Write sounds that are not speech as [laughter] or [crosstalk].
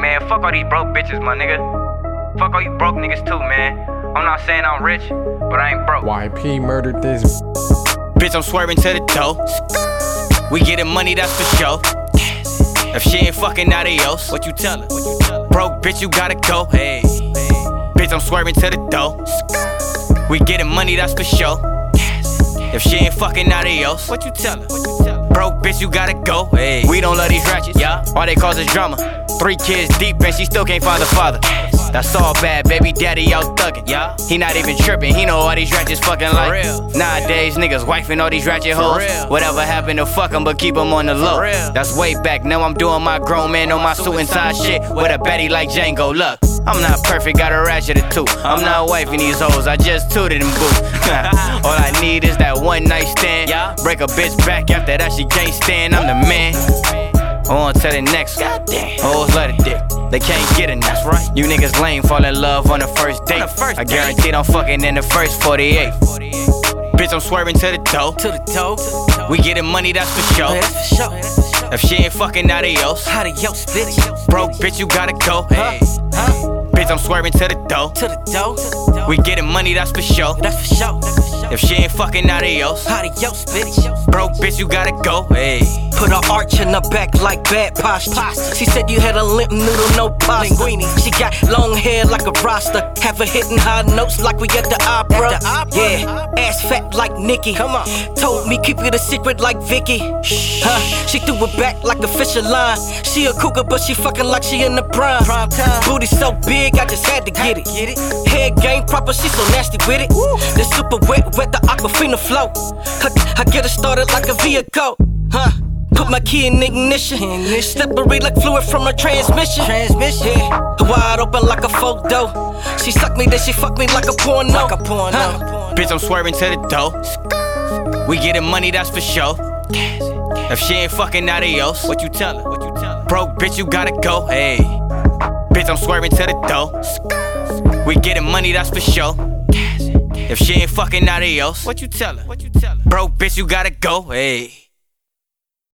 man, fuck all these broke bitches, my nigga. Fuck all you broke niggas too, man. I'm not saying I'm rich, but I ain't broke. YP murdered this. Bitch, I'm swerving to the dough. We getting money, that's for sure. If she ain't fucking adios, what you tellin'? Broke bitch, you gotta go. Hey, bitch, I'm swerving to the dough. We getting money, that's for sure. If she ain't fucking adios, what you tellin'? Broke bitch, you gotta go. Hey, we don't love these ratchets. Yeah, all they cause is drama. Three kids deep and she still can't find the father. That's all bad, baby daddy out thuggin'. Yeah, he not even trippin'. He know all these ratchets fucking like. real. Nowadays, niggas wifing all these ratchet hoes. real. Whatever happened to fuck 'em, but keep 'em on the low. That's way back. Now I'm doing my grown man on my suit inside shit with a Betty like Django. Look, I'm not perfect, got a ratchet or two. I'm not wifing these hoes, I just tooted them boo. [laughs] all I need is that one night stand. Break a bitch back after that, she can't stand. I'm the man. On to the next. Goddamn. Hoes love the dick. They can't get enough. That's right. You niggas lame, fall in love on the first date. first I guarantee I'm fucking in the first 48. Bitch, I'm swerving to the dough. To the toe, We getting money, that's for sure. that's for sure. If she ain't fucking adios, How the yo broke bitch, you gotta go. Huh? bitch, I'm swerving to the dough. To the dough, We getting money, that's for sure. that's for sure. If she ain't fucking adios, How the yo split it? broke bitch, you gotta go. Hey, Put her arch in her back like bad posture. She said you had a limp noodle, no pasta. She got long hair like a roster. Have her hitting high notes like we at the opera. Yeah, ass fat like Nicki. Come on. Told me keep it a secret like Vicky. Huh? She threw it back like a Fisher line. She a cougar, but she fucking like she in the prime. Booty so big, I just had to get it. Get it. Head game proper, she so nasty with it. The super wet, wet the aquafina flow. I, I get it started like a vehicle. Huh? Put my key in ignition. Slippery like fluid from a transmission. Transmission. Yeah. Wide open like a photo. She suck me, then she fuck me like a porno. Like a porno. bitch, I'm swerving to the dough. We getting money, that's for sure. If she ain't fucking adios, what you tellin'? What you tellin'? Broke bitch, you gotta go. Hey, bitch, I'm swerving to the dough. We getting money, that's for sure. If she ain't fucking adios, what you tellin'? What you tellin'? Broke bitch, you gotta go. Hey.